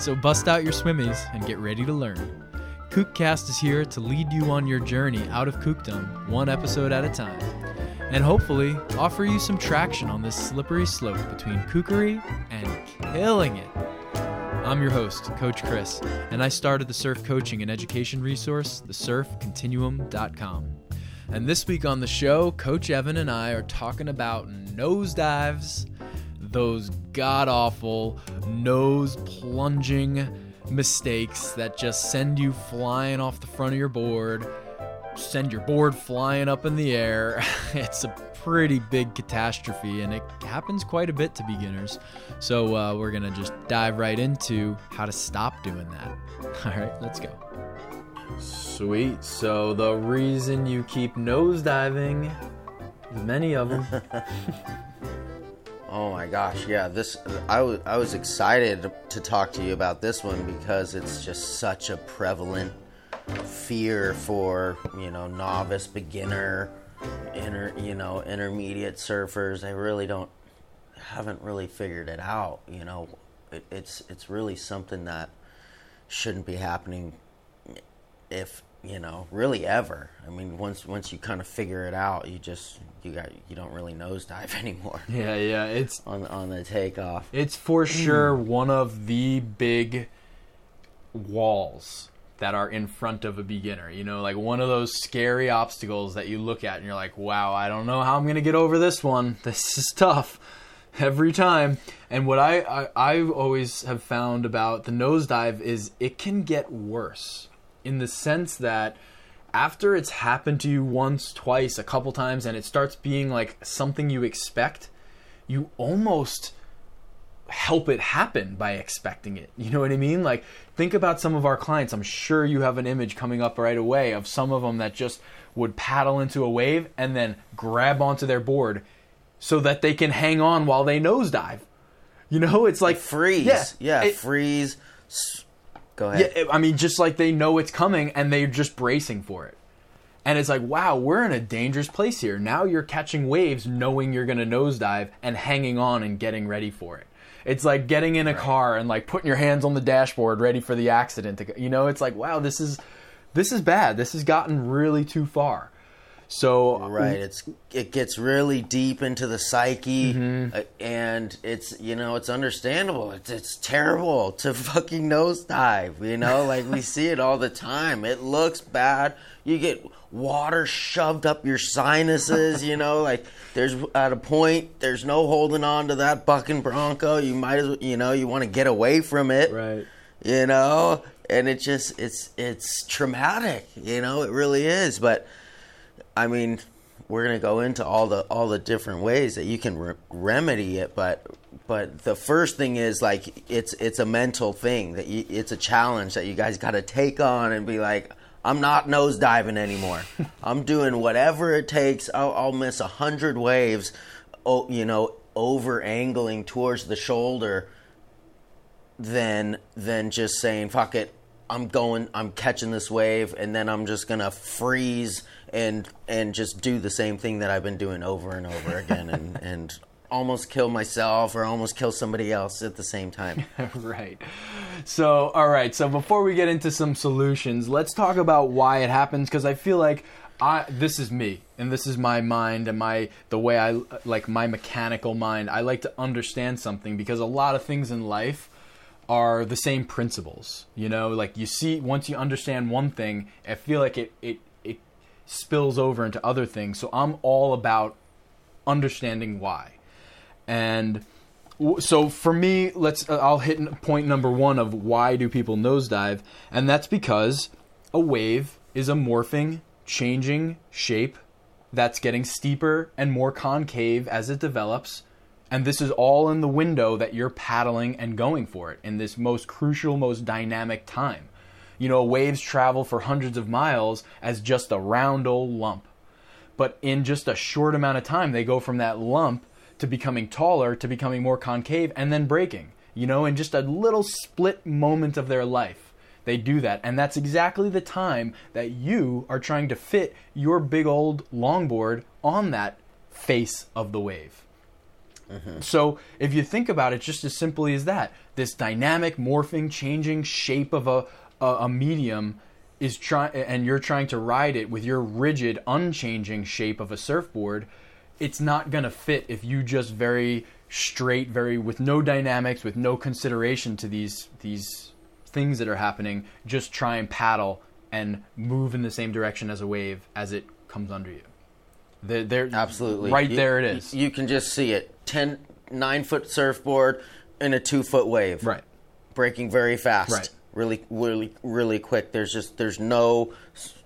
so bust out your swimmies and get ready to learn. Kookcast is here to lead you on your journey out of kookdom, one episode at a time, and hopefully offer you some traction on this slippery slope between kookery and killing it. I'm your host, Coach Chris, and I started the surf coaching and education resource, thesurfcontinuum.com. And this week on the show, Coach Evan and I are talking about nosedives, those god awful, nose plunging mistakes that just send you flying off the front of your board, send your board flying up in the air. it's a pretty big catastrophe and it happens quite a bit to beginners. So uh, we're going to just dive right into how to stop doing that. All right, let's go. Sweet. So the reason you keep nosediving, many of them. Oh my gosh, yeah. This I was I was excited to talk to you about this one because it's just such a prevalent fear for you know novice, beginner, inter you know intermediate surfers. They really don't haven't really figured it out. You know, it, it's it's really something that shouldn't be happening if you know, really ever. I mean, once once you kind of figure it out, you just you got you don't really nosedive anymore. Yeah, yeah, it's on on the takeoff. It's for hmm. sure one of the big walls that are in front of a beginner. You know, like one of those scary obstacles that you look at and you're like, "Wow, I don't know how I'm going to get over this one. This is tough." Every time, and what I, I I've always have found about the nosedive is it can get worse in the sense that after it's happened to you once, twice, a couple times, and it starts being like something you expect, you almost help it happen by expecting it. You know what I mean? Like, think about some of our clients. I'm sure you have an image coming up right away of some of them that just would paddle into a wave and then grab onto their board so that they can hang on while they nosedive. You know, it's like freeze. Yeah, yeah it, freeze Go ahead. Yeah, I mean, just like they know it's coming and they're just bracing for it. And it's like, wow, we're in a dangerous place here. Now you're catching waves knowing you're going to nosedive and hanging on and getting ready for it. It's like getting in a right. car and like putting your hands on the dashboard ready for the accident to you know, it's like, wow, this is this is bad. This has gotten really too far. So right, it's it gets really deep into the psyche, mm-hmm. Uh, and it's you know it's understandable. It's it's terrible to fucking nosedive. You know, like we see it all the time. It looks bad. You get water shoved up your sinuses. You know, like there's at a point there's no holding on to that bucking bronco. You might as well, you know you want to get away from it. Right. You know, and it just it's it's traumatic. You know, it really is, but I mean, we're gonna go into all the all the different ways that you can re- remedy it, but but the first thing is like it's it's a mental thing that you, it's a challenge that you guys got to take on and be like, I'm not nose diving anymore. I'm doing whatever it takes. I'll, I'll miss a hundred waves, oh, you know, over angling towards the shoulder, than than just saying fuck it. I'm going. I'm catching this wave, and then I'm just gonna freeze and and just do the same thing that I've been doing over and over again and and almost kill myself or almost kill somebody else at the same time. right. So, all right. So before we get into some solutions, let's talk about why it happens because I feel like I this is me and this is my mind and my the way I like my mechanical mind. I like to understand something because a lot of things in life are the same principles. You know, like you see once you understand one thing, I feel like it it spills over into other things. So I'm all about understanding why. And so for me, let's uh, I'll hit point number 1 of why do people nosedive, and that's because a wave is a morphing, changing shape that's getting steeper and more concave as it develops. And this is all in the window that you're paddling and going for it in this most crucial, most dynamic time You know, waves travel for hundreds of miles as just a round old lump. But in just a short amount of time, they go from that lump to becoming taller, to becoming more concave, and then breaking. You know, in just a little split moment of their life, they do that. And that's exactly the time that you are trying to fit your big old longboard on that face of the wave. Mm-hmm. So if you think about it, just as simply as that, this dynamic, morphing, changing shape of a a, a medium is trying, and you're trying to ride it with your rigid, unchanging shape of a surfboard. It's not gonna fit if you just very straight, very with no dynamics, with no consideration to these these things that are happening. Just try and paddle and move in the same direction as a wave as it comes under you. They're, they're Absolutely. right You- there. It is You can just see it. 10, 9 foot surfboard in a 2 foot wave. right. Breaking very fast. Right. Really, really, really quick. There's just, there's no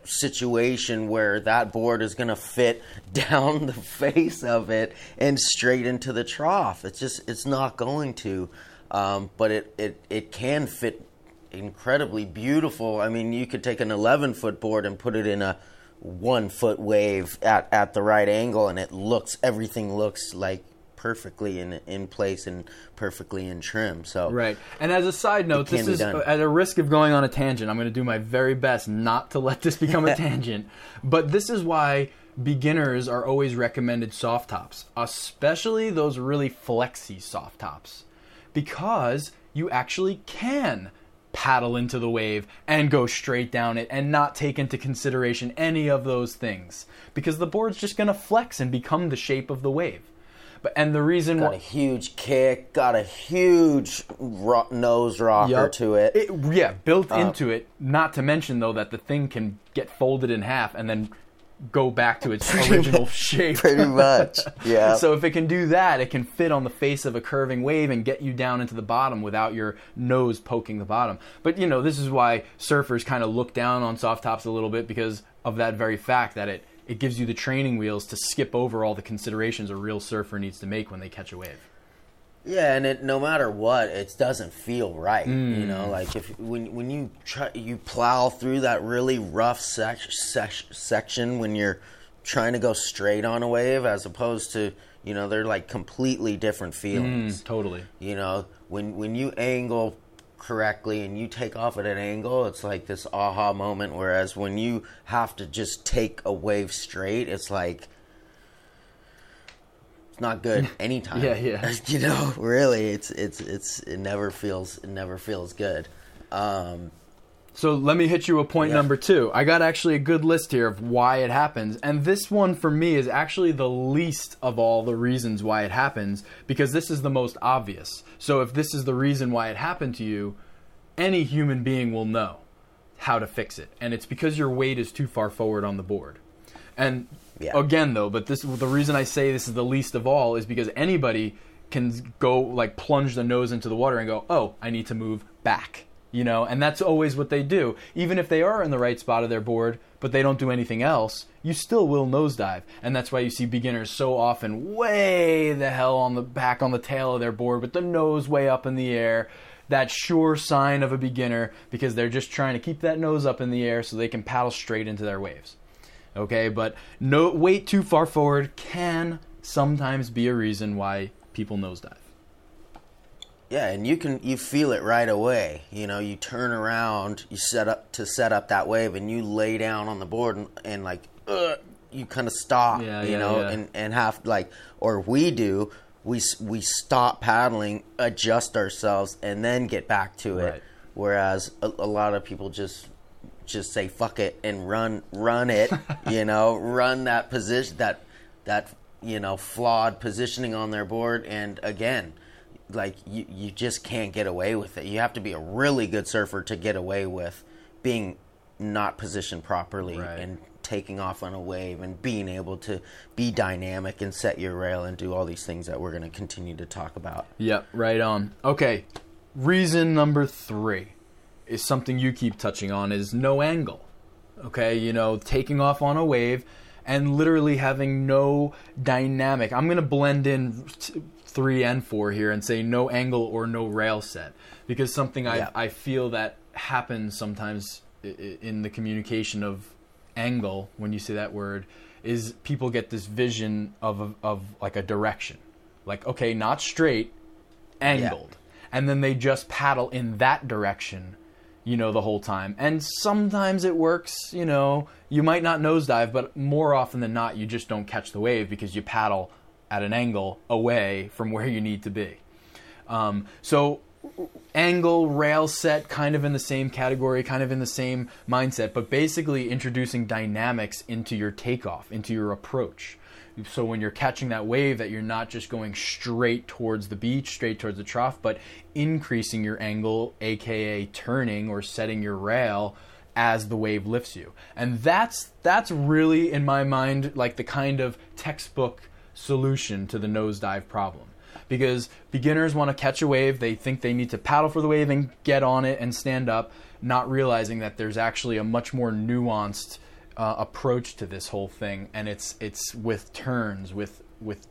situation where that board is going to fit down the face of it and straight into the trough. It's just, it's not going to. Um, but it, it, it can fit incredibly beautiful. I mean, you could take an 11 foot board and put it in a one foot wave at, at the right angle, and it looks everything looks like perfectly in in place and perfectly in trim. So Right. And as a side note, this is done. at a risk of going on a tangent. I'm going to do my very best not to let this become a tangent. But this is why beginners are always recommended soft tops, especially those really flexy soft tops, because you actually can paddle into the wave and go straight down it and not take into consideration any of those things because the board's just going to flex and become the shape of the wave. But and the reason got why a huge kick, got a huge ro- nose rocker Yup. to it. Yeah, built um, into it. Not to mention though that the thing can get folded in half and then go back to its original shape. Pretty much, yeah. So if it can do that, it can fit on the face of a curving wave and get you down into the bottom without your nose poking the bottom. But you know, this is why surfers kind of look down on soft tops a little bit because of that very fact that it it gives you the training wheels to skip over all the considerations a real surfer needs to make when they catch a wave. Yeah, and it no matter what, it doesn't feel right. You Mm. know, like if when when you try you plow through that really rough sec- sec- section when you're trying to go straight on a wave, as opposed to you know they're like completely different feelings. Totally. You know, when when you angle correctly and you take off at an angle, it's like this aha moment. Whereas when you have to just take a wave straight, it's like it's not good anytime. Yeah, yeah. you know, really, it's it's it's it never feels it never feels good. Um, So let me hit you with point Yeah. number two. I got actually a good list here of why it happens. And this one for me is actually the least of all the reasons why it happens because this is the most obvious. So if this is the reason why it happened to you, any human being will know how to fix it. And it's because your weight is too far forward on the board. And Yeah. again though, but this the reason I say this is the least of all is because anybody can go like plunge the nose into the water and go, "Oh, I need to move back." You know, and that's always what they do. Even if they are in the right spot of their board, but they don't do anything else, you still will nosedive. And that's why you see beginners so often way the hell on the back on the tail of their board with the nose way up in the air. That sure sign of a beginner because they're just trying to keep that nose up in the air so they can paddle straight into their waves okay but no weight too far forward can sometimes be a reason why people nosedive yeah, and you can you feel it right away. You know, you turn around, you set up to set up that wave, and you lay down on the board and, and like uh, you kind of stop. Yeah, you yeah, know, yeah. and and have like or we do. We we stop paddling, adjust ourselves, and then get back to it. Right. Whereas a, a lot of people just just say fuck it and run run it. you know, run that position that that you know flawed positioning on their board, and again, like you you just can't get away with it. You have to be a really good surfer to get away with being not positioned properly Right. and taking off on a wave and being able to be dynamic and set your rail and do all these things that we're going to continue to talk about. yep right on okay reason number three is something you keep touching on is no angle okay you know taking off on a wave and literally having no dynamic i'm going to blend in t- three and four here and say no angle or no rail set. Because something I, Yeah. I feel that happens sometimes i- i- in the communication of angle when you say that word is people get this vision of of like a direction, like okay, not straight, angled, and then they just paddle in that direction you know, the whole time. And sometimes it works, you know, you might not nosedive, but more often than not, you just don't catch the wave because you paddle at an angle away from where you need to be. Um, so, angle, rail set, kind of in the same category, kind of in the same mindset, but basically introducing dynamics into your takeoff, into your approach. So when you're catching that wave, that you're not just going straight towards the beach, straight towards the trough, but increasing your angle, aka turning or setting your rail as the wave lifts you. And that's that's really in my mind like the kind of textbook solution to the nosedive problem. Because beginners want to catch a wave, they think they need to paddle for the wave and get on it and stand up, not realizing that there's actually a much more nuanced uh, approach to this whole thing, and it's it's with turns, with with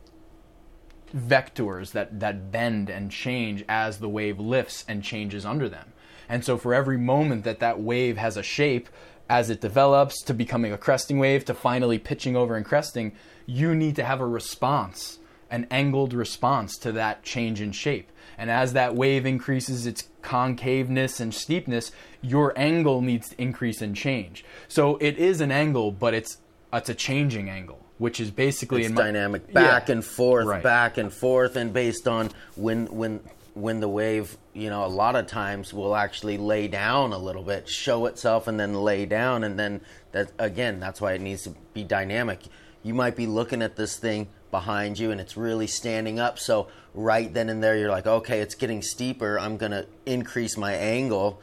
vectors that that bend and change as the wave lifts and changes under them. And so for every moment that that wave has a shape as it develops to becoming a cresting wave to finally pitching over and cresting, you need to have a response, an angled response to that change in shape. And as that wave increases its concaveness and steepness, your angle needs to increase and change. So it is an angle, but it's it's a changing angle, which is basically It's in my, dynamic, back Yeah. and forth, Right. back and forth, and based on when when when the wave, you know, a lot of times will actually lay down a little bit, show itself, and then lay down, and then that again, that's why it needs to be dynamic. You might be looking at this thing behind you, and it's really standing up. So right then and there, you're like, okay, it's getting steeper. I'm gonna increase my angle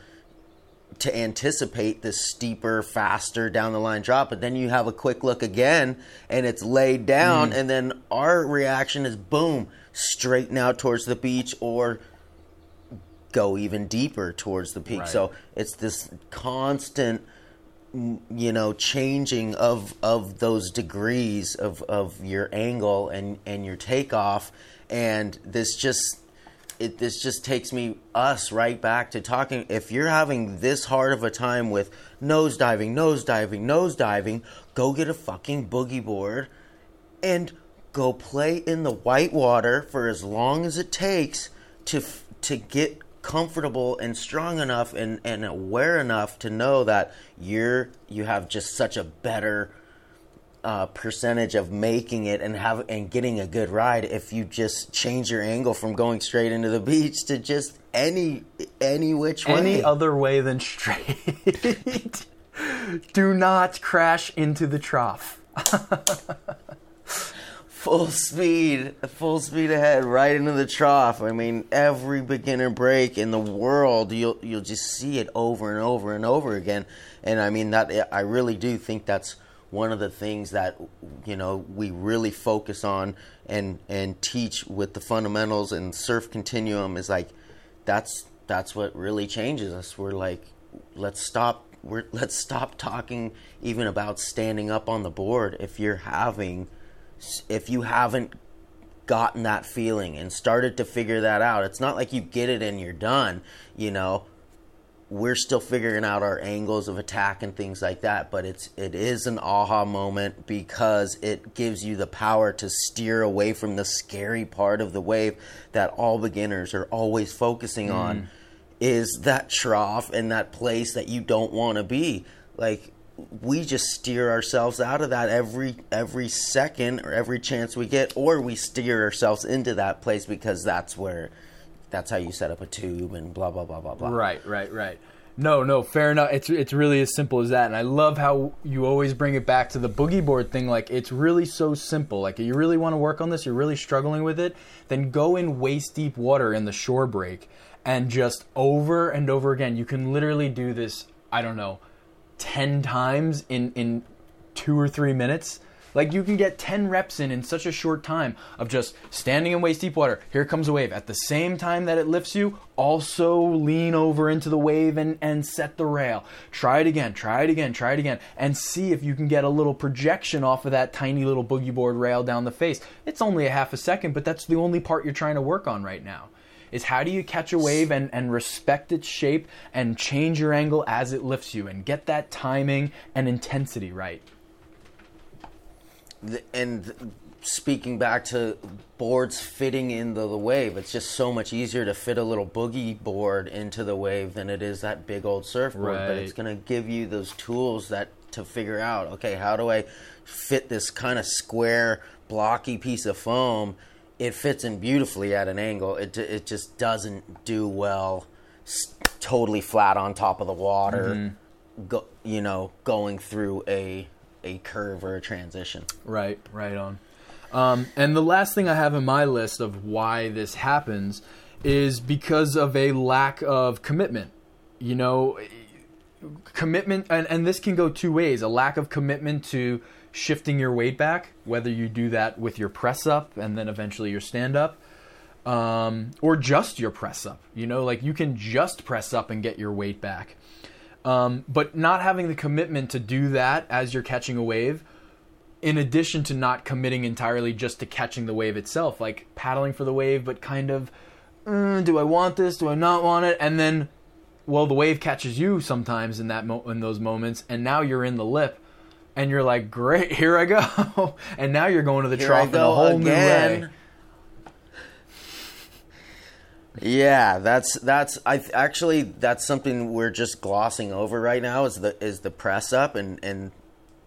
to anticipate this steeper, faster down the line drop. But then you have a quick look again and it's laid down, mm. and then our reaction is boom, straighten out towards the beach or go even deeper towards the peak. Right. So it's this constant you know changing of of those degrees of of your angle and and your takeoff. And this just it this just takes me us right back to talking. If you're having this hard of a time with nose diving nose diving nose diving go get a fucking boogie board and go play in the white water for as long as it takes to to get comfortable and strong enough and, and aware enough to know that you're you have just such a better uh, percentage of making it and have and getting a good ride if you just change your angle from going straight into the beach to just any any which way. any other way than straight. Do not crash into the trough. full speed, full speed ahead, right into the trough. I mean, every beginner break in the world, you'll you'll just see it over and over and over again. And I mean that I really do think that's one of the things that you know we really focus on and and teach with the fundamentals and surf continuum is like that's that's what really changes us. We're like, let's stop. We're let's stop talking even about standing up on the board if you're having if you haven't gotten that feeling and started to figure that out, it's not like you get it and you're done. You know, we're still figuring out our angles of attack and things like that. But it's it is an aha moment because it gives you the power to steer away from the scary part of the wave that all beginners are always focusing mm. on. Is that trough and that place that you don't want to be like we just steer ourselves out of that every every second or every chance we get or we steer ourselves into that place because that's where that's how you set up a tube and blah blah blah blah blah Right, right, right. No, no, fair enough. It's it's really as simple as that, and I love how you always bring it back to the boogie board thing. Like it's really so simple. Like you really want to work on this, you're really struggling with it, then go in waist deep water in the shore break, and just over and over again. You can literally do this. I don't know, ten times in in two or three minutes. Like you can get 10 reps in in such a short time of just standing in waist deep water. Here comes a wave. At the same time that it lifts you, also lean over into the wave and, and set the rail. Try it again, try it again, try it again, and see if you can get a little projection off of that tiny little boogie board rail down the face. It's only a half a second, but that's the only part you're trying to work on right now. Is how do you catch a wave and, and respect its shape and change your angle as it lifts you and get that timing and intensity right. And speaking back to boards fitting into the wave, it's just so much easier to fit a little boogie board into the wave than it is that big old surfboard. But it's going to give you those tools that to figure out, okay, how do I fit this kind of square, blocky piece of foam? It fits in beautifully at an angle. It it just doesn't do well, totally flat on top of the water. Go, you know, going through a a curve or a transition. Right, right on. Um, and the last thing I have in my list of why this happens is because of a lack of commitment. You know, commitment, and, and this can go two ways a lack of commitment to shifting your weight back, whether you do that with your press up and then eventually your stand up. Um, or just your press up, you know, like you can just press up and get your weight back. Um, but not having the commitment to do that as you're catching a wave, in addition to not committing entirely just to catching the wave itself, like paddling for the wave, but kind of, "Mm, do I want this? Do I not want it? And then, well, the wave catches you sometimes in that mo- in those moments, and now you're in the lip, and you're like, great, here I go, and now you're going to the Here trough in a whole new again. way. Yeah, that's that's I actually that's something we're just glossing over right now is the is the press up and and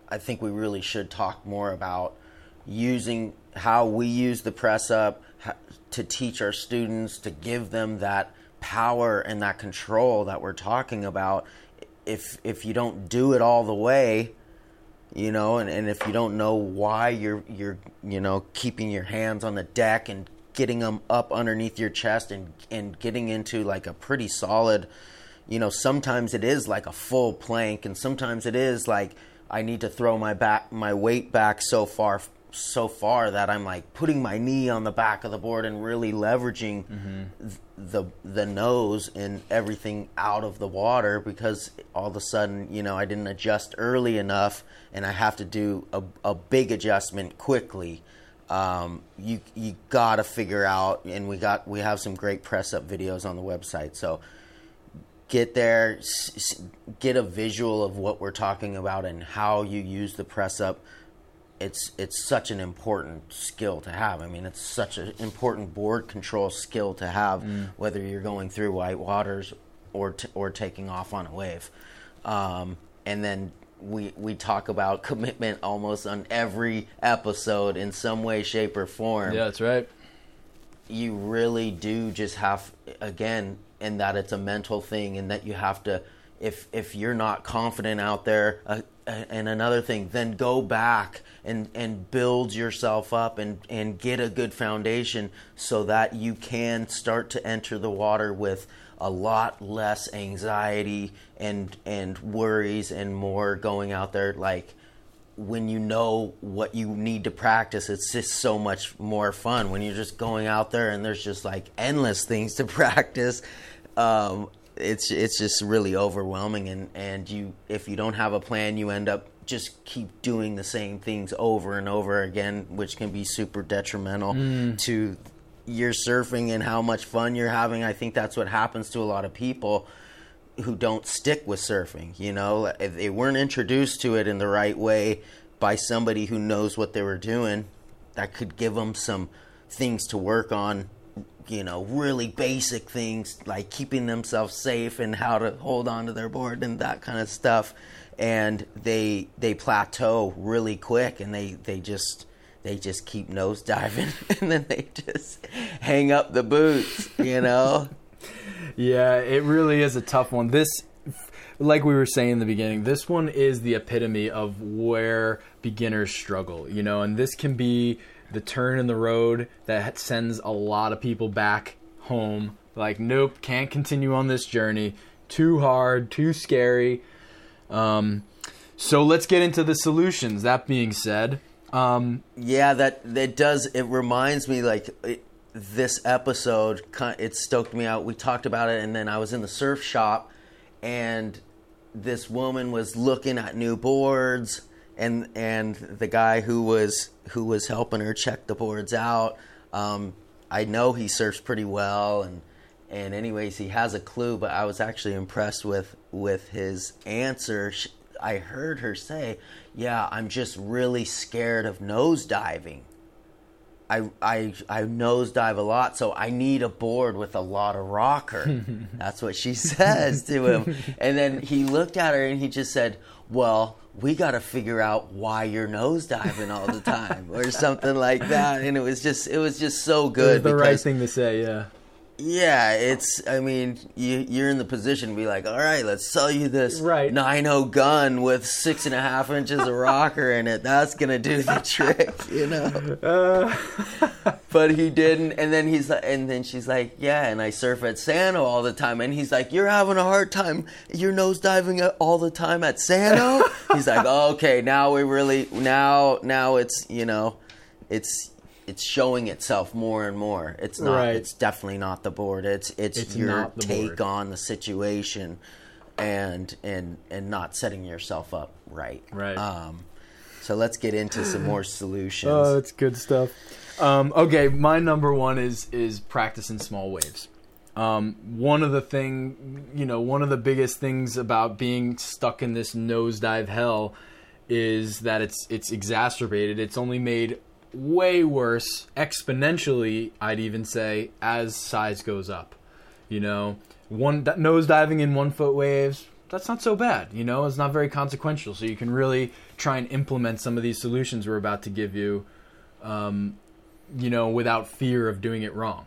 I think we really should talk more about using how we use the press up to teach our students to give them that power and that control that we're talking about if if you don't do it all the way you know and, and if you don't know why you're you're you know keeping your hands on the deck and getting them up underneath your chest and and getting into like a pretty solid you know sometimes it is like a full plank and sometimes it is like I need to throw my back my weight back so far so far that I'm like putting my knee on the back of the board and really leveraging th- the the nose and everything out of the water because all of a sudden you know I didn't adjust early enough and I have to do a, a big adjustment quickly. Um, you you gotta figure out, and we got we have some great press up videos on the website. So get there, s- s- get a visual of what we're talking about and how you use the press up. It's it's such an important skill to have. I mean, it's such an important board control skill to have, whether you're going through white waters or t- or taking off on a wave. Um, and then we we talk about commitment almost on every episode in some way, shape, or form Yeah, that's right. you really do just have again in that it's a mental thing and that you have to if if you're not confident out there uh, and another thing then go back and and build yourself up and and get a good foundation so that you can start to enter the water with a lot less anxiety and and worries and more going out there like when you know what you need to practice, it's just so much more fun. When you're just going out there and there's just like endless things to practice, um, it's it's just really overwhelming. And and you if you don't have a plan, you end up just keep doing the same things over and over again, which can be super detrimental mm. to your surfing and how much fun you're having. I think that's what happens to a lot of people who don't stick with surfing. You know, they weren't introduced to it in the right way by somebody who knows what they were doing, that could give them some things to work on. You know, really basic things like keeping themselves safe and how to hold on to their board and that kind of stuff. And they they plateau really quick, and they they just they just keep nose diving, and then they just hang up the boots. You know. Yeah, it really is a tough one. This, like we were saying in the beginning, this one is the epitome of where beginners struggle, you know, and this can be the turn in the road that sends a lot of people back home. Like, nope, can't continue on this journey. Too hard, too scary. Um, so let's get into the solutions. That being said, um, Yeah, that that does. It reminds me like it, this episode. It stoked me out. We talked about it, and then I was in the surf shop, and this woman was looking at new boards, and and the guy who was who was helping her check the boards out. Um, I know he surfs pretty well, and and anyways, he has a clue, but I was actually impressed with with his answer. Sh I heard her say, "Yeah, I'm just really scared of nose diving." I, I I nosedive a lot, so I need a board with a lot of rocker. That's what she says to him. And then he looked at her and he just said, Well, we got to figure out why you're nosediving all the time, or something like that. And it was just it was just so good. The right thing to say, yeah. Yeah, it's. I mean, you, you're in the position to be like, all right, let's sell you this right. 9.0 gun with six and a half inches of rocker in it. That's gonna do the trick, you know. Uh. but he didn't, and then he's like, and then she's like, yeah, and I surf at Sano all the time, and he's like, you're having a hard time. You're nose diving all the time at Sano. he's like, oh, okay, now we really now now it's you know, it's it's showing itself more and more. It's not. Right. It's definitely not the board. It's it's, It's your take board. on the situation, and and and not setting yourself up right. Right. Um, so let's get into some more solutions. Oh, that's good stuff. Um, okay, my number one is is practicing small waves. Um, one of the thing, you know, one of the biggest things about being stuck in this nosedive hell is that it's it's exacerbated. It's only made way worse exponentially. I'd even say as size goes up. You know, one that nosediving in one foot waves. That's not so bad, you know. It's not very consequential, so you can really try and implement some of these solutions we're about to give you um, you know, without fear of doing it wrong.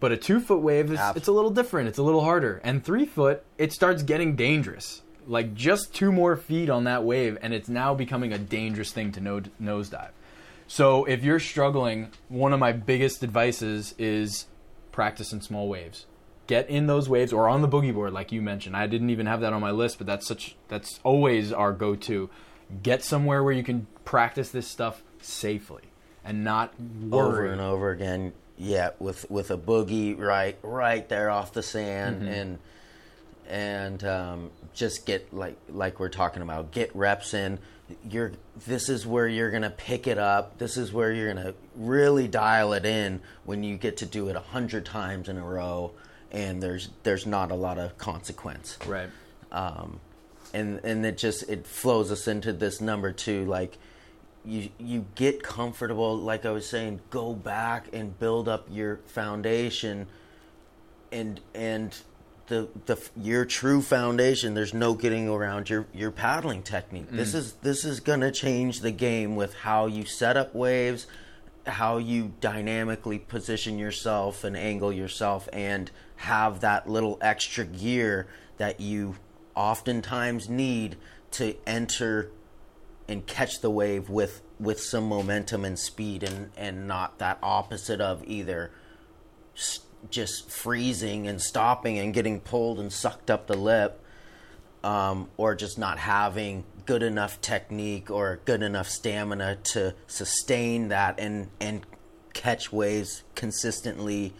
But a two foot wave, is, Ab- it's a little different. It's a little harder. And three foot, it starts getting dangerous. Like just two more feet on that wave, and it's now becoming a dangerous thing to no- nosedive. So if you're struggling, one of my biggest advices is practice in small waves. Get in those waves or on the boogie board, like you mentioned. I didn't even have that on my list, but that's such that's always our go-to. Get somewhere where you can practice this stuff safely and not worry. over and over again. Yeah, with with a boogie right right there off the sand Mm-hmm. and and um, just get like like we're talking about get reps in. You're this is where you're gonna pick it up. This is where you're gonna really dial it in when you get to do it a hundred times in a row, and there's there's not a lot of consequence Right. um, and and it just it flows us into this number two like you you get comfortable like i was saying go back and build up your foundation. And and the the your true foundation there's no getting around your your paddling technique. This mm. is this is going to change the game with how you set up waves how you dynamically position yourself and angle yourself and have that little extra gear that you oftentimes need to enter and catch the wave with with some momentum and speed and and not that opposite of either just freezing and stopping and getting pulled and sucked up the lip um, or just not having good enough technique or good enough stamina to sustain that and and catch waves consistently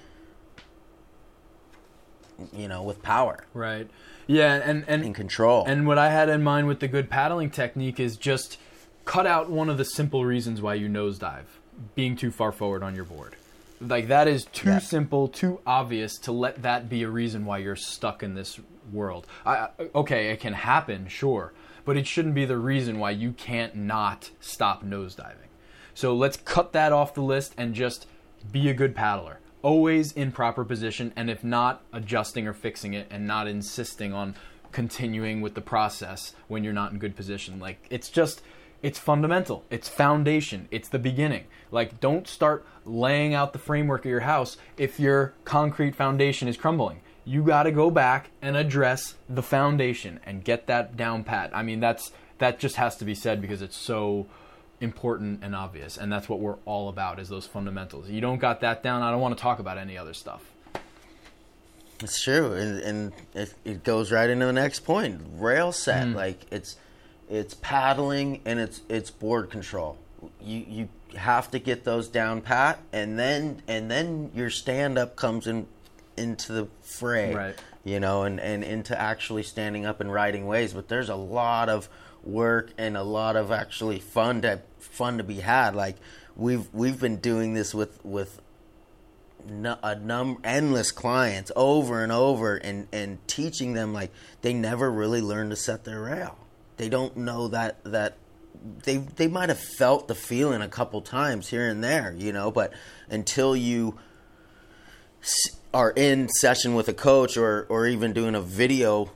you know with power Right. Yeah, and and and control And what I had in mind with the good paddling technique is just cut out one of the simple reasons why you nosedive being too far forward on your board. Like that is too Yeah. simple, too obvious to let that be a reason why you're stuck in this world. I, I- okay, it can happen, sure, but it shouldn't be the reason why you can't not stop nosediving. So let's cut that off the list and just be a good paddler. Always in proper position, and if not, adjusting or fixing it and not insisting on continuing with the process when you're not in good position. Like, it's just, it's fundamental. It's foundation. It's the beginning. Like, don't start laying out the framework of your house if your concrete foundation is crumbling. You got to go back and address the foundation and get that down pat. I mean, that's that just has to be said because it's so important and obvious and that's what we're all about is those fundamentals you don't got that down i don't want to talk about any other stuff It's true, and, and it, it goes right into the next point. Rail set, Mm. like it's it's paddling and it's it's board control. You you have to get those down pat, and then and then your stand up comes in into the fray, Right. You know, and and into actually standing up and riding waves. But there's a lot of work and a lot of actually fun to fun to be had. Like we've we've been doing this with with a num endless clients over and over and and teaching them like they never really learn to set their rail. They don't know that that they they might have felt the feeling a couple times here and there, you know, but until you are in session with a coach or or even doing a video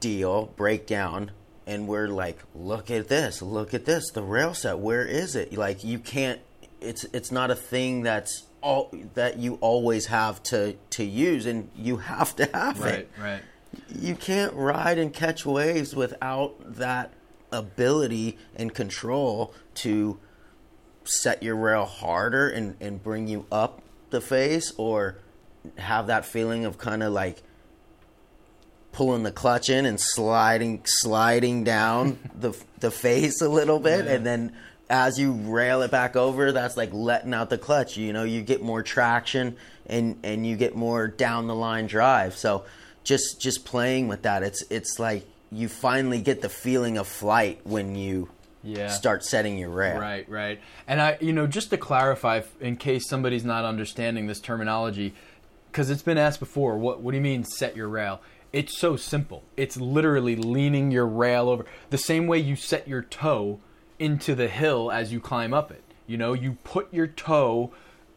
deal breakdown and we're like look at this look at this the rail set where is it like you can't it's it's not a thing that's all that you always have to to use and you have to have Right, it right. Right. You can't ride and catch waves without that ability and control to set your rail harder and, and bring you up the face or have that feeling of kind of like pulling the clutch in and sliding sliding down the the face a little bit Yeah. and then as you rail it back over that's like letting out the clutch you know you get more traction and and you get more down the line drive so just just playing with that it's it's like you finally get the feeling of flight when you Yeah. start setting your rail Right, right. And I, you know, just to clarify, in case somebody's not understanding this terminology, because it's been asked before, what what do you mean set your rail? It's so simple. It's literally leaning your rail over the same way you set your toe into the hill as you climb up it. You know, you put your toe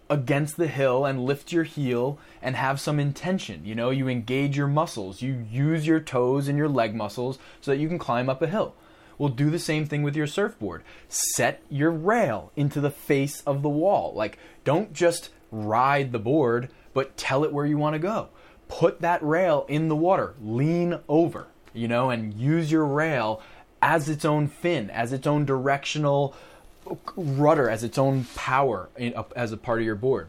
against the hill and lift your heel and have some intention. You know, you engage your muscles. You use your toes and your leg muscles so that you can climb up a hill. Well, do the same thing with your surfboard. Set your rail into the face of the wall. Like, don't just ride the board, but tell it where you want to go. Put that rail in the water. Lean over, you know, and use your rail as its own fin, as its own directional rudder, as its own power in, as a part of your board.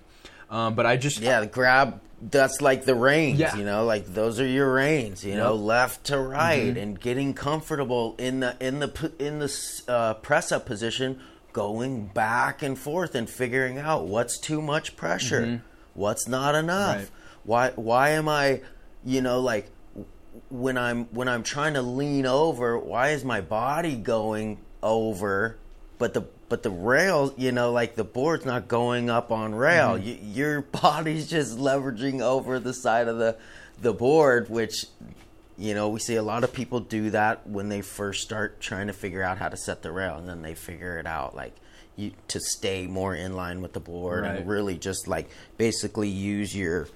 Um, but I just Yeah, grab. That's like the reins, Yeah. you know, like those are your reins, you know, left to right, and getting comfortable in the in the in the uh, press up position, going back and forth and figuring out what's too much pressure, what's not enough. Right. Why why am I, you know, like when I'm when I'm trying to lean over, why is my body going over, but the but the rail, you know, like the board's not going up on rail. Mm-hmm. Y your body's just leveraging over the side of the the board, which you know we see a lot of people do that when they first start trying to figure out how to set the rail, and then they figure it out like. You, to stay more in line with the board Right. and really just like basically use your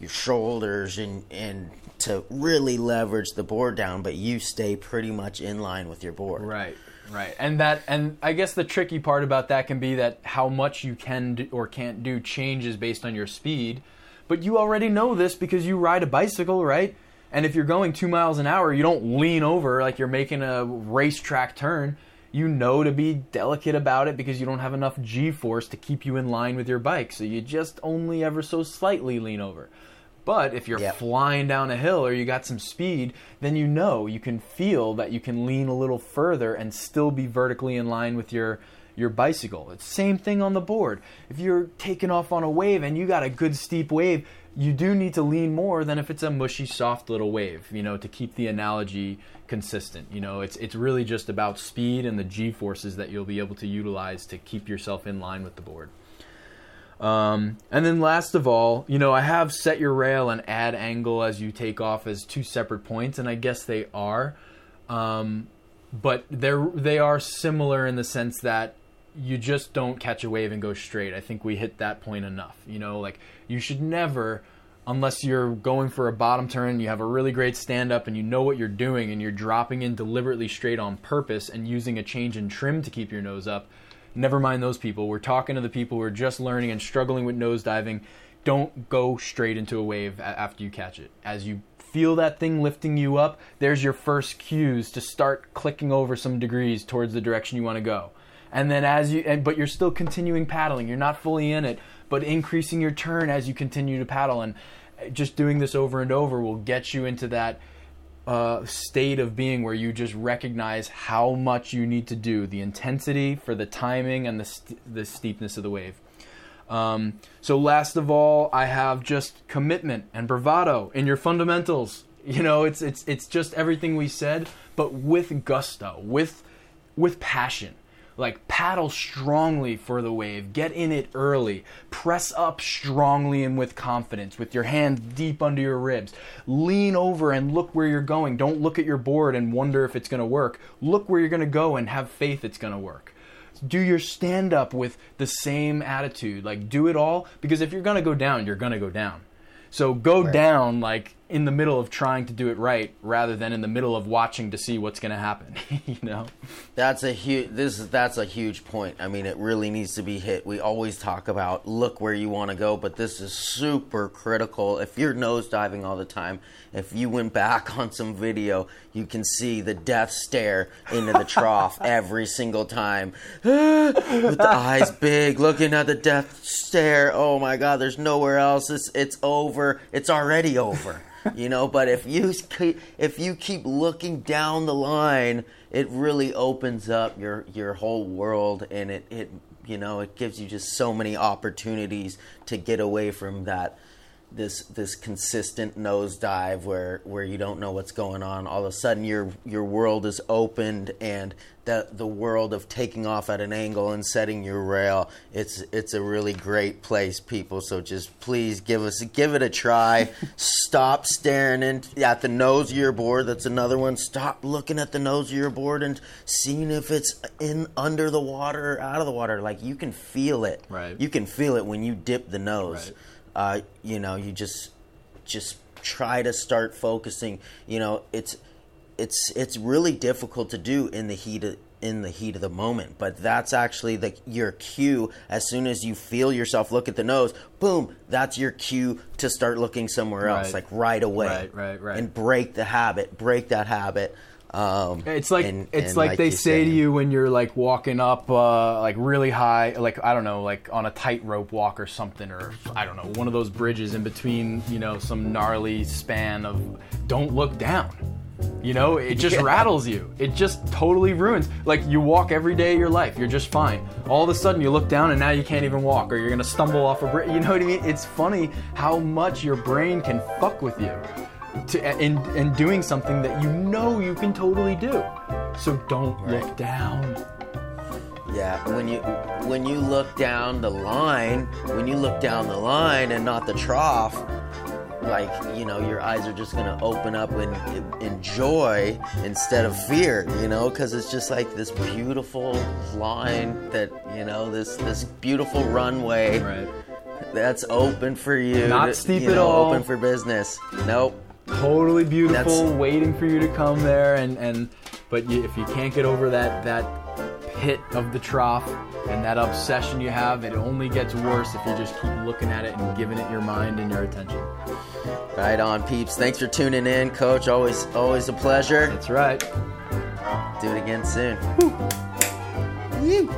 your shoulders and and to really leverage the board down, but you stay pretty much in line with your board. Right, right, and that, and I guess the tricky part about that can be that how much you can do or can't do changes based on your speed, but you already know this because you ride a bicycle, right? And if you're going two miles an hour, you don't lean over like you're making a racetrack turn. You know to be delicate about it because you don't have enough G force to keep you in line with your bike, so you just only ever so slightly lean over. But if you're Yep. flying down a hill or you got some speed, then you know you can feel that you can lean a little further and still be vertically in line with your your bicycle. It's same thing on the board. If you're taking off on a wave and you got a good steep wave, you do need to lean more than if it's a mushy soft little wave, you know, to keep the analogy consistent. You know, it's it's really just about speed and the G forces that you'll be able to utilize to keep yourself in line with the board. Um, and then last of all, you know, I have set your rail and add angle as you take off as two separate points, and I guess they are. Um, but they're they are similar in the sense that you just don't catch a wave and go straight. I think we hit that point enough. You know, like you should never unless you're going for a bottom turn, you have a really great stand up and you know what you're doing and you're dropping in deliberately straight on purpose and using a change in trim to keep your nose up. Never mind those people. We're talking to the people who are just learning and struggling with nose diving. Don't go straight into a wave after you catch it. As you feel that thing lifting you up, there's your first cues to start clicking over some degrees towards the direction you want to go. And then as you and but you're still continuing paddling. You're not fully in it, but increasing your turn as you continue to paddle and just doing this over and over will get you into that uh, state of being where you just recognize how much you need to do, the intensity for the timing and the, st- the steepness of the wave. Um, so, last of all, I have just commitment and bravado in your fundamentals. You know, it's it's it's just everything we said, but with gusto, with with passion. Like paddle strongly for the wave get in it early press up strongly and with confidence with your hands deep under your ribs. Lean over and look where you're going. Don't look at your board and wonder if it's going to work. Look where you're going to go and have faith it's going to work. Do your stand up with the same attitude. Like do it all because if you're going to go down you're going to go down. So go Right. down like in the middle of trying to do it right rather than in the middle of watching to see what's going to happen you know That's a huge. This is that's a huge point. I mean, it really needs to be hit. We always talk about look where you want to go, but this is super critical. If you're nose diving all the time, if you went back on some video, you can see the death stare into the trough every single time, with the eyes big, looking at the death stare. Oh my God, there's nowhere else. It's it's over. It's already over. You know, but if you if you keep looking down the line, it really opens up your your whole world, and it it you know it gives you just so many opportunities to get away from that this this consistent nosedive where where you don't know what's going on. All of a sudden, your your world is opened, and the the world of taking off at an angle and setting your rail. It's it's a really great place, people. So just please give us give it a try. Stop staring in, at the nose of your board. That's another one. Stop looking at the nose of your board and seeing if it's in under the water or out of the water. Like you can feel it. Right. You can feel it when you dip the nose Right. Uh, you know, you just just try to start focusing. You know, it's it's it's really difficult to do in the heat of in the heat of the moment, but that's actually the your cue. As soon as you feel yourself look at the nose, boom, that's your cue to start looking somewhere else, Right. like right away, Right, right, right. and break the habit, break that habit. Um, It's like and- it's and like, they you say to you when you're like walking up uh, like really high, like I don't know, like on a tightrope walk or something, or I don't know, one of those bridges in between, you know, some gnarly span of don't look down. You know, it just Yeah. rattles you. It just totally ruins. Like you walk every day of your life, you're just fine. All of a sudden, you look down and now you can't even walk, or you're gonna stumble off a bridge. You know what I mean? It's funny how much your brain can fuck with you to, in, in doing something that you know you can totally do. So don't look down. Yeah, when you when you look down the line, when you look down the line and not the trough, like you know, your eyes are just gonna open up and in joy instead of fear. You know, because it's just like this beautiful line that you know, this this beautiful runway Right. that's open for you. Not steep you at know, all. Open for business. Nope. Totally beautiful, That's- waiting for you to come there, and and but you, if you can't get over that that pit of the trough and that obsession you have, it only gets worse if you just keep looking at it and giving it your mind and your attention. Right on, peeps. Thanks for tuning in, Coach. Always always a pleasure. That's right. Do it again soon. Woo.